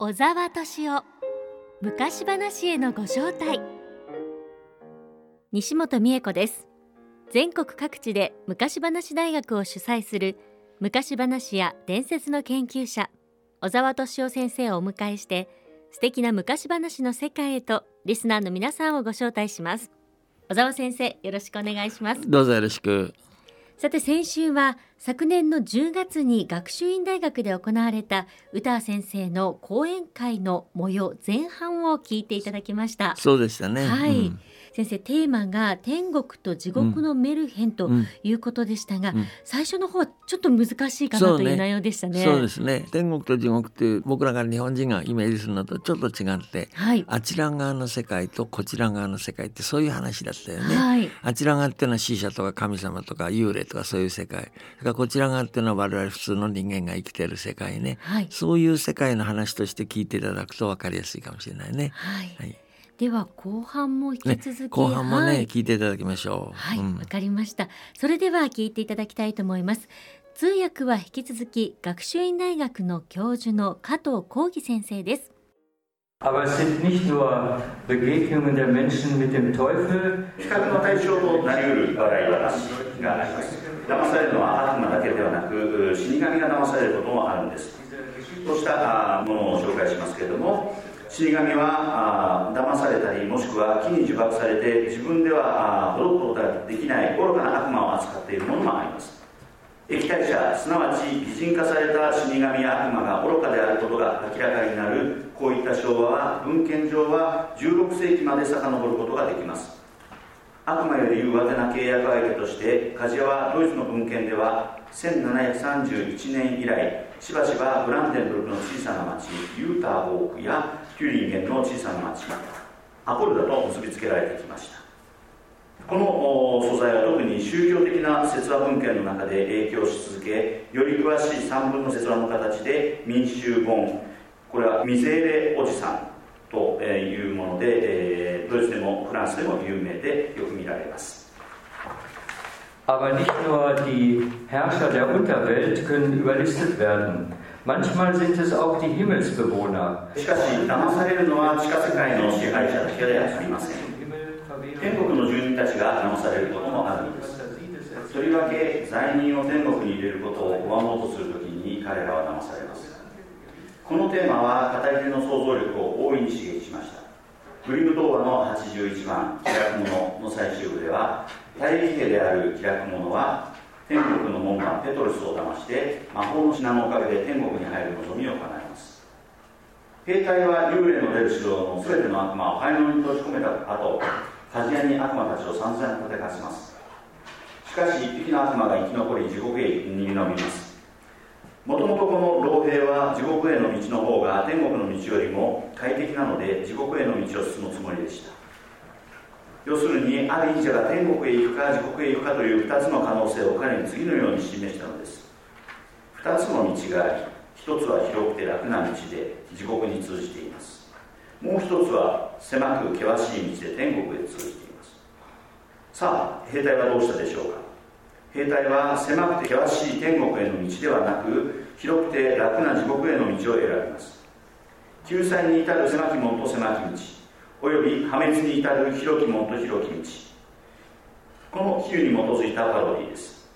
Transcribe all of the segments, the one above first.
小沢敏夫昔話へのご招待。西本美恵子です。全国各地で昔話大学を主催する昔話や伝説の研究者小沢敏夫先生をお迎えして素敵な昔話の世界へとリスナーの皆さんをご招待します。小沢先生よろしくお願いします。どうぞよろしく。さて先週は昨年の10月に学習院大学で行われた宇田先生の講演会の模様前半を聞いていただきました。そうでしたね。はい、うん先生テーマが天国と地獄のメルヘンということでしたが、うん。うん、最初の方はちょっと難しいかなという内容でしたね。そうですね。天国と地獄っていう僕らが日本人がイメージするのとちょっと違って、はい、あちら側の世界とこちら側の世界ってそういう話だったよね。はい、あちら側っていうのは死者とか神様とか幽霊とかそういう世界。それからこちら側っていうのは我々普通の人間が生きてる世界ね、はい、そういう世界の話として聞いていただくと分かりやすいかもしれないね。はいでは後半も引き続き、ね、後半もね、はい、聞いていただきましょう。はいわ、うん、かりました。それでは聞いていただきたいと思います。通訳は引き続き学習院大学の教授の加藤浩義先生です。Aber es sind nicht nur Begegnungen der Menschen mit dem Teufel. 比較の対象となり笑い話があります。騙されるのは悪魔だけではなく、死神が騙されることもあるんです。そうしたものを紹介しますけれども、死神はあ騙されたりもしくは木に呪縛されて自分ではほどくことができない愚かな悪魔を扱っているものもあります。液体者すなわち擬人化された死神や悪魔が愚かであることが明らかになるこういった昭和は文献上は16世紀まで遡ることができます。悪魔より上手な契約相手として鍛冶屋はドイツの文献では1731年以来しばしばブランデンブルクの小さな町ユーターボークやキュリンゲンの小さな町。アポルダと結びつけられてきました。この素材は特に宗教的な説話文献の中で影響し続けより詳しい三分の説話の形で民衆本。これはミゼーレおじさんというものでドイツでもフランスでも有名でよく見られます。Aber nicht nur die Herrscher der Unterwelt können überlistet werden. Manchmal sind es auch die Himmelsbewohner. しかし、騙されるのは地下世界の支配者だけではありません。天国の住人たちが騙されることもあるんです。とりわけ罪人を天国に入れることを拒もうとするときに彼らは騙されます。このテーマは語り手の想像力を大いに刺激しました。グリム童話の81番「気楽者」の最終部では大義家である気楽者は天国の門番ペトルスを騙して魔法の品のおかげで天国に入る望みを叶えます。兵隊は幽霊の出る城の全ての悪魔を灰のに閉じ込めた後鍛冶屋に悪魔たちを散々立てかせます。しかし一匹の悪魔が生き残り地獄へ逃げ延びます。もともとこの老兵は地獄への道の方が天国の道よりも快適なので地獄への道を進むつもりでした。要するにある医者が天国へ行くか地獄へ行くかという2つの可能性を彼に次のように示したのです。2つの道があり1つは広くて楽な道で地獄に通じています。もう1つは狭く険しい道で天国へ通じています。さあ兵隊はどうしたでしょうか。兵隊は狭くて険しい天国への道ではなく広くて楽な地獄への道を選びます。救済に至る狭き門と狭き道。および破滅に至る広き門と広き道。この比喩に基づいたパロディです。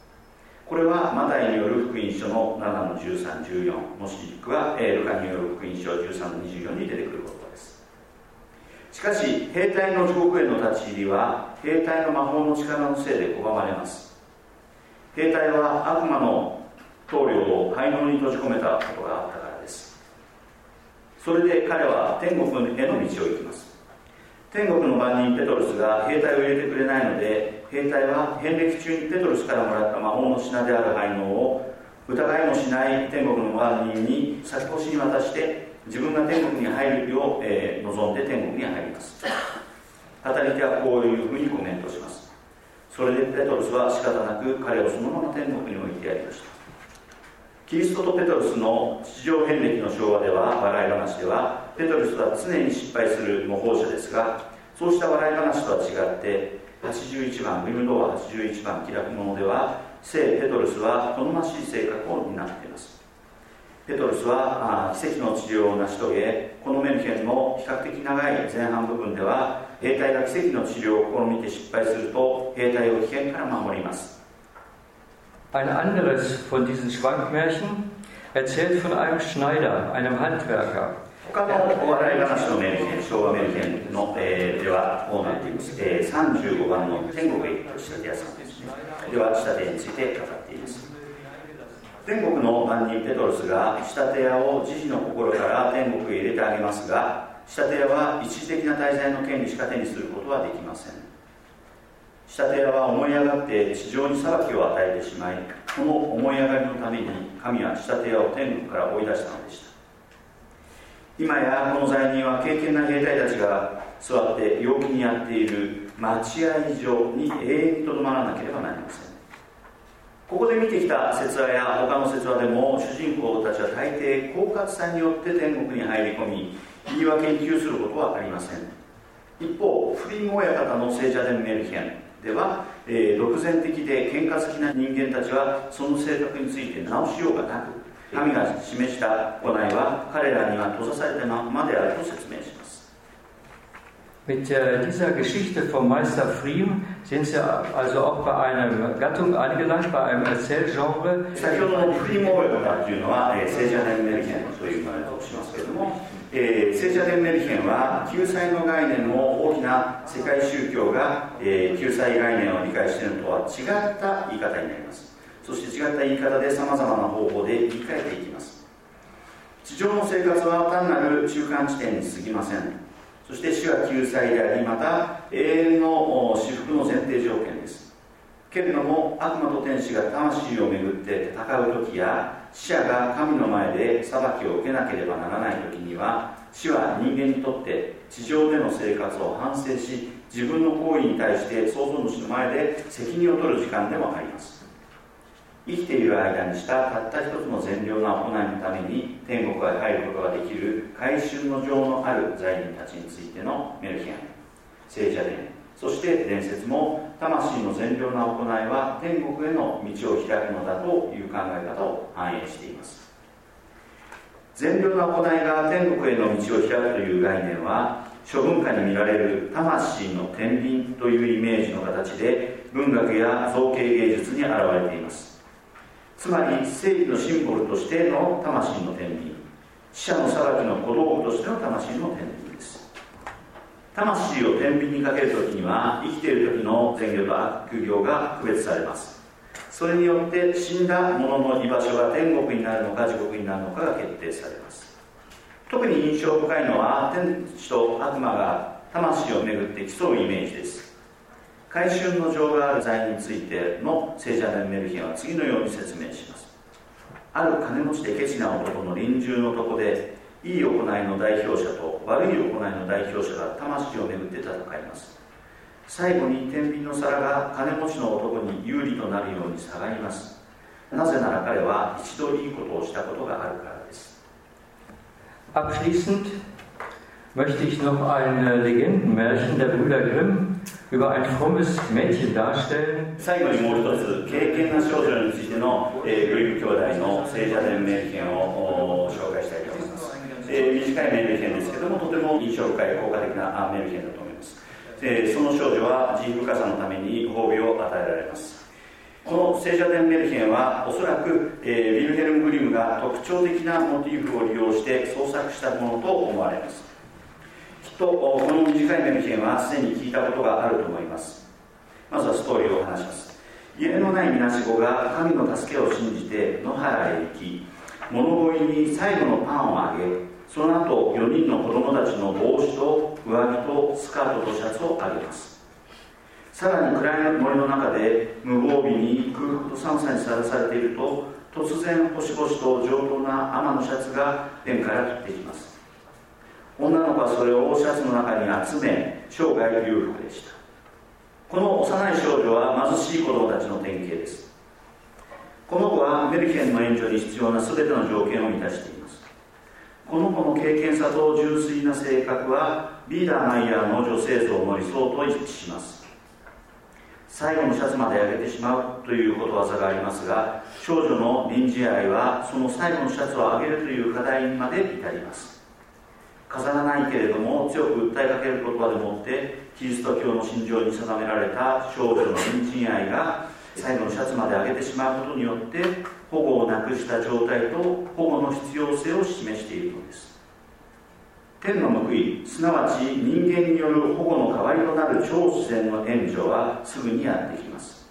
これはマタイによる福音書の7の1314もしくはルカによる福音書13の24に出てくることです。しかし兵隊の地獄への立ち入りは兵隊の魔法の力のせいで拒まれます。兵隊は悪魔の棟梁を灰物に閉じ込めたことがあったからです。それで彼は天国への道を行きます。天国の番人ペトルスが兵隊を入れてくれないので兵隊は遍歴中にペトルスからもらった魔法の品である灰能を疑いもしない天国の番人に先越しに渡して自分が天国に入るよう、えー、望んで天国に入ります。語り手はこういうふうにコメントします。それでペトルスは仕方なく彼をそのまま天国に置いてやりました。キリストとペトルスの地上遍歴の昭和では笑い話ではペトルスは常に失敗する模倣者ですがそうした笑い話とは違って81番グリムドア81番気楽者では聖ペトルスは好ましい性格を担っていますペトルスは奇跡の治療を成し遂げこのメルヘンの比較的長い前半部分では兵隊が奇跡の治療を試みて失敗すると兵隊を危険から守ります Ein anderes von diesen Schwankmärchen erzählt von einem Schneider, einem Handwerker. 他のお笑い話のメルヘン、昭和メルヘンの、えー、ではこうなっています、えー、35番の天国へ行った仕立て屋さんですね。では仕立てについて語っています。天国の番人ペトロスが仕立て屋を慈悲の心から天国へ入れてあげますが仕立て屋は一時的な滞在の権利しか手にすることはできません。仕立て屋は思い上がって地上に裁きを与えてしまいこの思い上がりのために神は仕立て屋を天国から追い出したのでした。今やこの罪人は敬虔な兵隊たちが座って陽気にやっている待合所に永遠にとどまらなければなりません。ここで見てきた説話や他の説話でも主人公たちは大抵狡猾さによって天国に入り込み言い訳に窮することはありません。一方不倫親方の聖者伝メルヘンでは、えー、独善的で喧嘩好きな人間たちはその性格について直しようがなく神が示した行いは彼らには閉ざされたままであると説明します Mit dieser Geschichte vom Meister Friem sind Sie also auch bei einer Gattung angelangt, bei einem Erzählgenre. 先ほどのフリーモールというのは、えー、聖者伝メルヘンという言われとしますけれども、えー、聖者伝メルヘンは救済の概念の大きな世界宗教が、えー、救済概念を理解しているのとは違った言い方になりますそして違った言い方でさまざまな方法で言い換えていきます。地上の生活は単なる中間地点に過ぎません。そして死は救済でありまた永遠の至福の前提条件です。けれども悪魔と天使が魂をめぐって戦う時や死者が神の前で裁きを受けなければならない時には死は人間にとって地上での生活を反省し自分の行為に対して創造主の前で責任を取る時間でもあります。生きている間にしたたった一つの善良な行いのために天国へ入ることができる改春の情のある罪人たちについてのメルヒアン。聖者伝そして伝説も魂の善良な行いは天国への道を開くのだという考え方を反映しています。善良な行いが天国への道を開くという概念は諸文化に見られる魂の天秤というイメージの形で文学や造形芸術に現れています。つまり正義のシンボルとしての魂の天秤。死者の裁きの小道具としての魂の天秤です。魂を天秤にかけるときには生きている時の善行と悪行が区別されます。それによって死んだ者の居場所が天国になるのか地獄になるのかが決定されます。特に印象深いのは天使と悪魔が魂をめぐって競うイメージです。回春の情がある罪についての聖者伝メルヒンは次のように説明します。ある金持ちでケチな男の臨終のとこでいい行いの代表者と悪い行いの代表者が魂をめぐって戦います。最後に天秤の皿が金持ちの男に有利となるように下がります。なぜなら彼は一度いいことをしたことがあるからです。Abschließend möchte ich noch ein Legendenmärchen der Brüder Grimm über ein frommes Mädchen darstellen. 最後にもう一つ、敬虔な少女についての、えー、グリム兄弟の聖者伝名編を紹介したいと思います。えー、短いメール編ですけども、とても印象深い効果的なメール編だと思います。えー、その少女は慈悲深さのために褒美を与えられます。この聖者伝メルヘンはおそらく、えー、ヴィルヘルム・グリムが特徴的なモチーフを利用して創作したものと思われますとこの短いメルヘンはすでに聞いたことがあると思います。まずはストーリーを話します。家のないみなし子が神の助けを信じて野原へ行き物乞いに最後のパンをあげその後4人の子供たちの帽子と上着とスカートとシャツをあげます。さらに暗い森の中で無防備に空腹と寒さにさらされていると突然星々と上等な天のシャツが天から降ってきます。女の子はそれを大シャツの中に集め生涯裕福でした。この幼い少女は貧しい子供たちの典型です。この子はメルヘンの援助に必要な全ての条件を満たしています。この子の経験さと純粋な性格はビーダーマイヤーの女性像の理想と一致します。最後のシャツまで上げてしまうということわざがありますが少女の臨時愛はその最後のシャツを上げるという課題にまで至ります。飾らないけれども強く訴えかける言葉でもってキリスト教の信条に定められた少女の隣人愛が最後のシャツまで上げてしまうことによって保護をなくした状態と保護の必要性を示しているのです。天の報いすなわち人間による保護の代わりとなる超自然の援助はすぐにやってきます。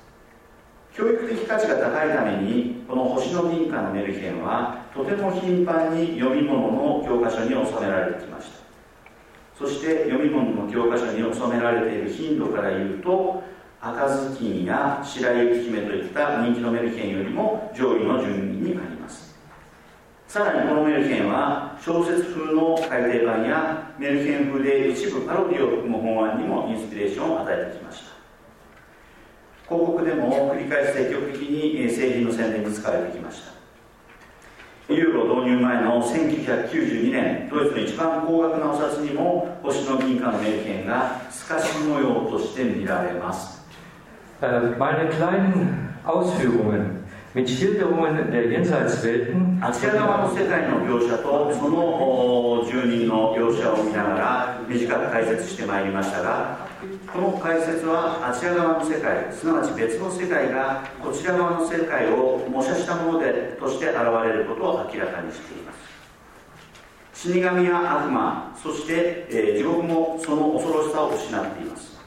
教育的価値が高いためにこの星の民家のメルヘンはとても頻繁に読み物の教科書に収められてきました。そして読み物の教科書に収められている頻度から言うと赤ずきんや白雪姫といった人気のメルヘンよりも上位の順位にあります。さらにこのメルヘンは小説風の改訂版やメルヘン風で一部パロディを含む本案にもインスピレーションを与えてきました。広告でも繰り返し積極的に製品の宣伝に使われてきました。ユーロ導入前の1992年ドイツの一番高額なお札にも星の銀貨のメルヘンが透かし模様として見られます。Uh, Meine kleinen Ausführungen mit Schilderungen der Jenseitswelten あちら側の世界の描写とその住人の描写を見ながら短く解説してまいりましたがこの解説はあちら側の世界すなわち別の世界がこちら側の世界を模写したものでとして現れることを明らかにしています。死神や悪魔そして、えー、地獄もその恐ろしさを失っています。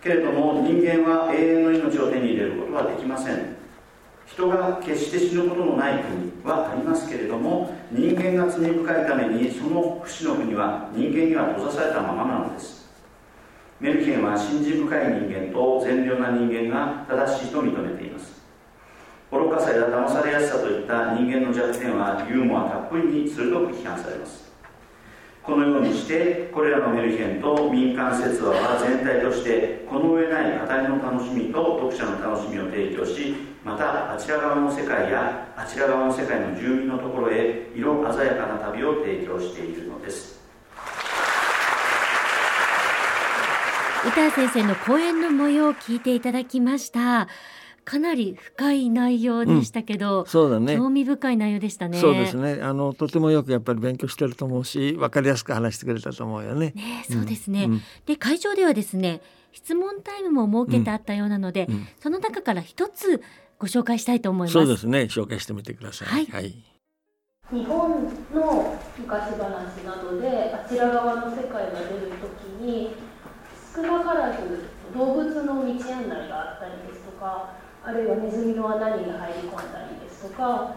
けれども人間は永遠の命を手に入れることはできません。人が決して死ぬことのない国はありますけれども人間が罪深いためにその不死の国は人間には閉ざされたままなのです。メルケンは信心深い人間と善良な人間が正しいと認めています。愚かさや騙されやすさといった人間の弱点はユーモアたっぷりに鋭く批判されます。このようにしてこれらのメルヘンと民間説話は全体としてこの上ない語りの楽しみと読者の楽しみを提供しまたあちら側の世界やあちら側の世界の住民のところへ色鮮やかな旅を提供しているのです。歌先生の講演の模様を聞いていただきました。かなり深い内容でしたけど、うん、そうだね。興味深い内容でしたね。そうですね。あのとてもよくやっぱり勉強してると思うし分かりやすく話してくれたと思うよね。ねそうですね、うん、で会場ではですね質問タイムも設けてあったようなので、うん、その中から一つご紹介したいと思います。そうですね。紹介してみてください。はい、はい。日本の昔話などであちら側の世界が出るときに少なからず動物の道案内があったりですとかあるいはネズミの穴に入り込んだりですとか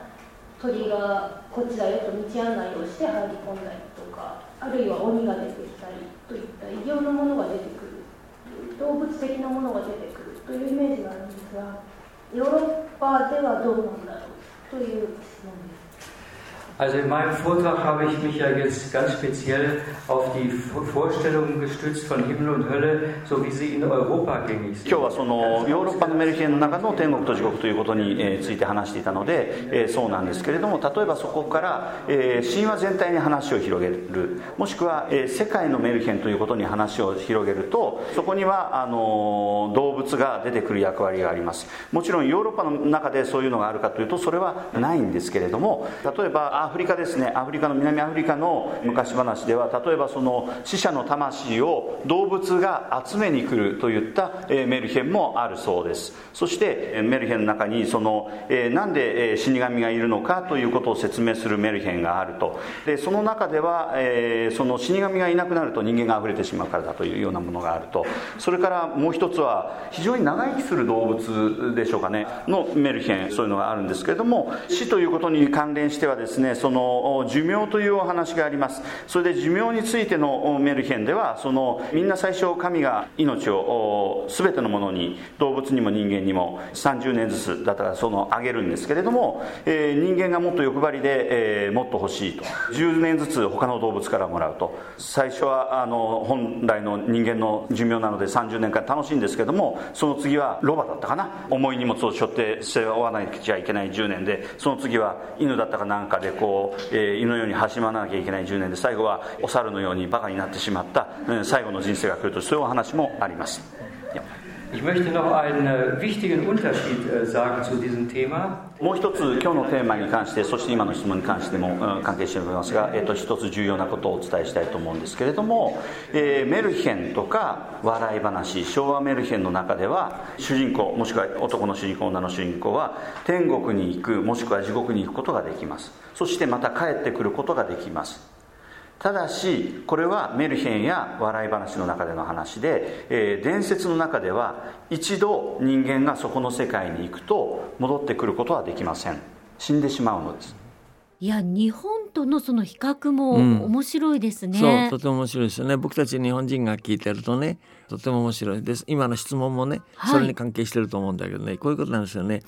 鳥がこっちだよと道案内をして入り込んだりとかあるいは鬼が出てきたりといった異形のものが出てくる動物的なものが出てくるというイメージがあるんですがヨーロッパではどうなんだろうという質問。Also in meinem Vortrag habe ich mich ja jetzt ganz speziell auf die Vorstellungen gestützt von Himmel und Hölle, so wie sie in Europa gängig sind. 今日はそのヨーロッパのメルヘンの中の天国と地獄ということについて話していたので、そうなんですけれども、例えばそこから神話全体に話を広げる、もしくは世界のメルヘンということに話を広げると、そこにはあの動物が出てくる役割があります。もちろんヨーロッパの中でそういうのがあるかというと、それはないんですけれども、例えばフリカですね。アフリカの南アフリカの昔話では例えばその死者の魂を動物が集めに来るといったメルヘンもあるそうです。そしてメルヘンの中にそのなんで死神がいるのかということを説明するメルヘンがあると。でその中ではその死神がいなくなると人間が溢れてしまうからだというようなものがあると。それからもう一つは非常に長生きする動物でしょうかね。のメルヘンそういうのがあるんですけれども死ということに関連してはですねその寿命というお話があります。それで寿命についてのメルヘンではそのみんな最初神が命を全てのものに動物にも人間にも30年ずつだったらそのあげるんですけれども、えー、人間がもっと欲張りで、えー、もっと欲しいと。10年ずつ他の動物からもらうと。最初はあの本来の人間の寿命なので30年間楽しいんですけどもその次はロバだったかな。重い荷物を背負って背負わなきゃいけない10年でその次は犬だったかなんかでこうえー、犬のように始まらなきゃいけない10年で最後はお猿のようにバカになってしまった、うん、最後の人生が来るとそういうお話もあります。Ich möchte noch einen wichtigen Unterschied sagen zu diesem Thema. もう一つ今日のテーマに関してそして今の質問に関しても、関係しておりますが、えーと、一つ重要なことをお伝えしたいと思うんですけれども、えー、メルヘンとか笑い話昭和メルヘンの中では主人公もしくは男の主人公女の主人公は天国に行くもしくは地獄に行くことができますそしてまた帰ってくることができますただしこれはメルヘンや笑い話の中での話で、えー、伝説の中では一度人間がそこの世界に行くと戻ってくることはできません。死んでしまうのです。いや日本とのその比較も面白いですね、うん、そうとても面白いですよね。僕たち日本人が聞いてるとねとても面白いです。今の質問もね、それに関係してると思うんだけどねこういうことなんですよね。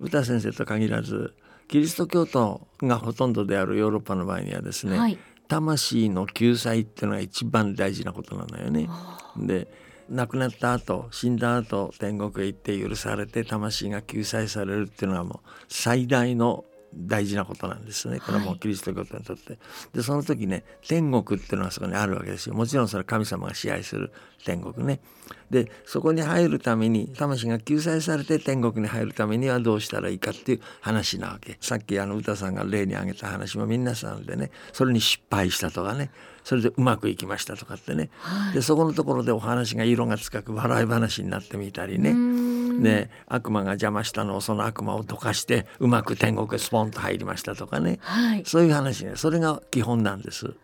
歌先生と限らずキリスト教徒がほとんどであるヨーロッパの場合にはですね、はい魂の救済っていうのが一番大事なことなのよね。で亡くなった後死んだ後天国へ行って許されて魂が救済されるっていうのはもう最大の大事なことなんですね。これはもうキリスト教徒にとって。はい、でその時ね天国っていうのはそこにあるわけですよ。もちろんそれは神様が支配する天国ね。でそこに入るために魂が救済されて天国に入るためにはどうしたらいいかっていう話なわけ。さっきあの歌さんが例に挙げた話も皆さんでねそれに失敗したとかね。それでうまくいきましたとかってね、はい、でそこのところでお話が色がつかく笑い話になってみたりねで悪魔が邪魔したのをその悪魔をどかしてうまく天国へスポンと入りましたとかね、はい、そういう話ね。それが基本なんです。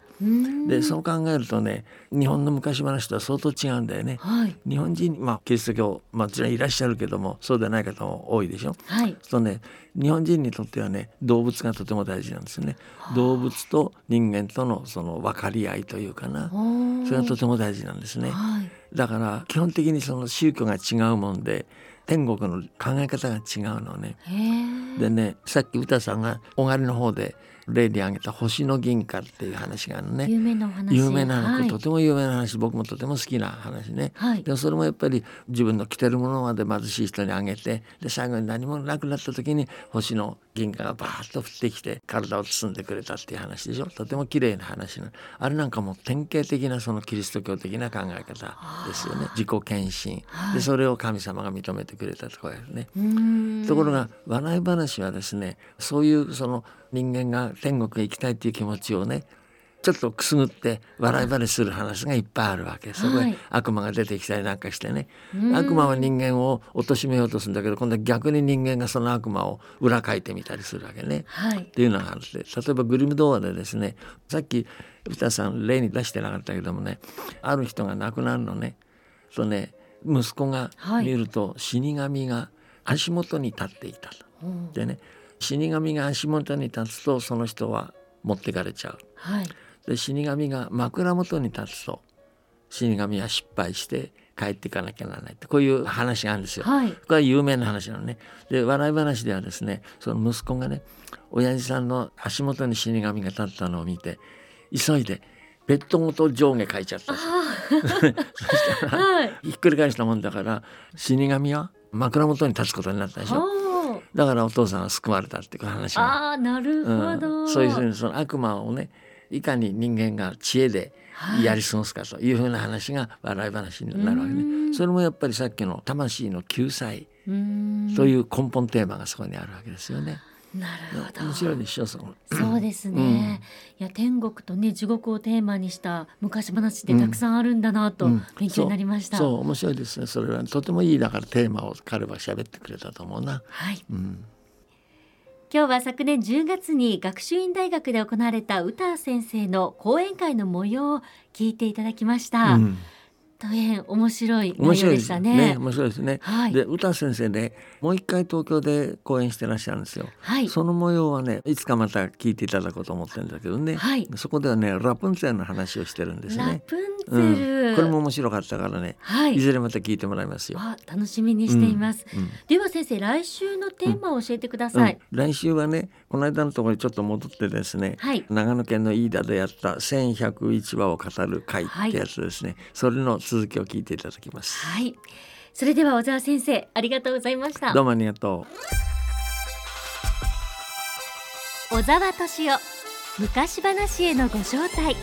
でそう考えるとね日本の昔話とは相当違うんだよね。はい、日本人まあキリスト教もちろんいらっしゃるけどもそうでない方も多いでしょ。はい、とね日本人にとってはね動物がとても大事なんですよね。動物と人間とのその分かり合いというかな。それがとても大事なんですね。はい、だから基本的にその宗教が違うもんで天国の考え方が違うのね。でねさっき歌さんが小狩の方で例に挙げた星の銀貨っていう話があるね。有名な話。有名な、はい、とても有名な話。僕もとても好きな話ね、はい、でもそれもやっぱり自分の着てるものまで貧しい人にあげてで最後に何もなくなった時に星の銀河がバーッと降ってきて体を包んでくれたっていう話でしょ？とても綺麗な話なあれなんかも典型的なそのキリスト教的な考え方ですよね。自己献身、はい、でそれを神様が認めてくれたとかね。ところが笑い話はですねそういうその人間が天国へ行きたいっていう気持ちをねちょっとくすぐって笑い話する話がいっぱいあるわけ。そこへ悪魔が出てきたりなんかしてね、はい、悪魔は人間を貶めようとするんだけど今度は逆に人間がその悪魔を裏書いてみたりするわけね。はい、っていうのがあって例えばグリム童話でですねさっき歌さん例に出してなかったけどもねある人が亡くなるのね。とね息子が見ると死神が足元に立っていたと。でね死神が足元に立つとその人は持ってかれちゃう。はい、で死神が枕元に立つと死神は失敗して帰っていかなきゃならないってこういう話があるんですよ。はい、これは有名な話なのね。で笑い話ではですねその息子がね親父さんの足元に死神が立ったのを見て急いでベッドごと上下書いちゃった そしたら、はい、ひっくり返したもんだから死神は枕元に立つことになったでしょ。だからお父さんは救われたっていう話が。あなるほど、うん、そういうふうにその悪魔をねいかに人間が知恵でやり過ごすかというふうな話が笑い話になるわけね。それもやっぱりさっきの魂の救済という根本テーマがそこにあるわけですよね。なるほど。面白いでしょ？そそうですね、うん、いや天国とね地獄をテーマにした昔話ってたくさんあるんだなと勉強になりました、うんう。ん、そう面白いですね。それはとてもいいだからテーマを彼は喋ってくれたと思うな。はい、今日は昨年10月に学習院大学で行われた歌先生の講演会の模様を聞いていただきました、大変面白い内容でしたね。ね。面白いですね。はい、で歌先生ねもう一回東京で講演してらっしゃるんですよ。はい、その模様はねいつかまた聞いていただこうと思ってるんだけどね、はい、そこではねラプンツェルの話をしてるんですね。ラプンツェル、うん、これも面白かったからね、はい、いずれまた聞いてもらいますよ。あ楽しみにしています。うん。うん、では先生来週のテーマを教えてください。来週はねこの間のところにちょっと戻ってですね、長野県の飯田でやった1101話を語る会ってやつですね、それの続きを聞いていただきます。はい。それでは小沢先生ありがとうございました。どうもありがとう。小沢敏夫昔話へのご招待。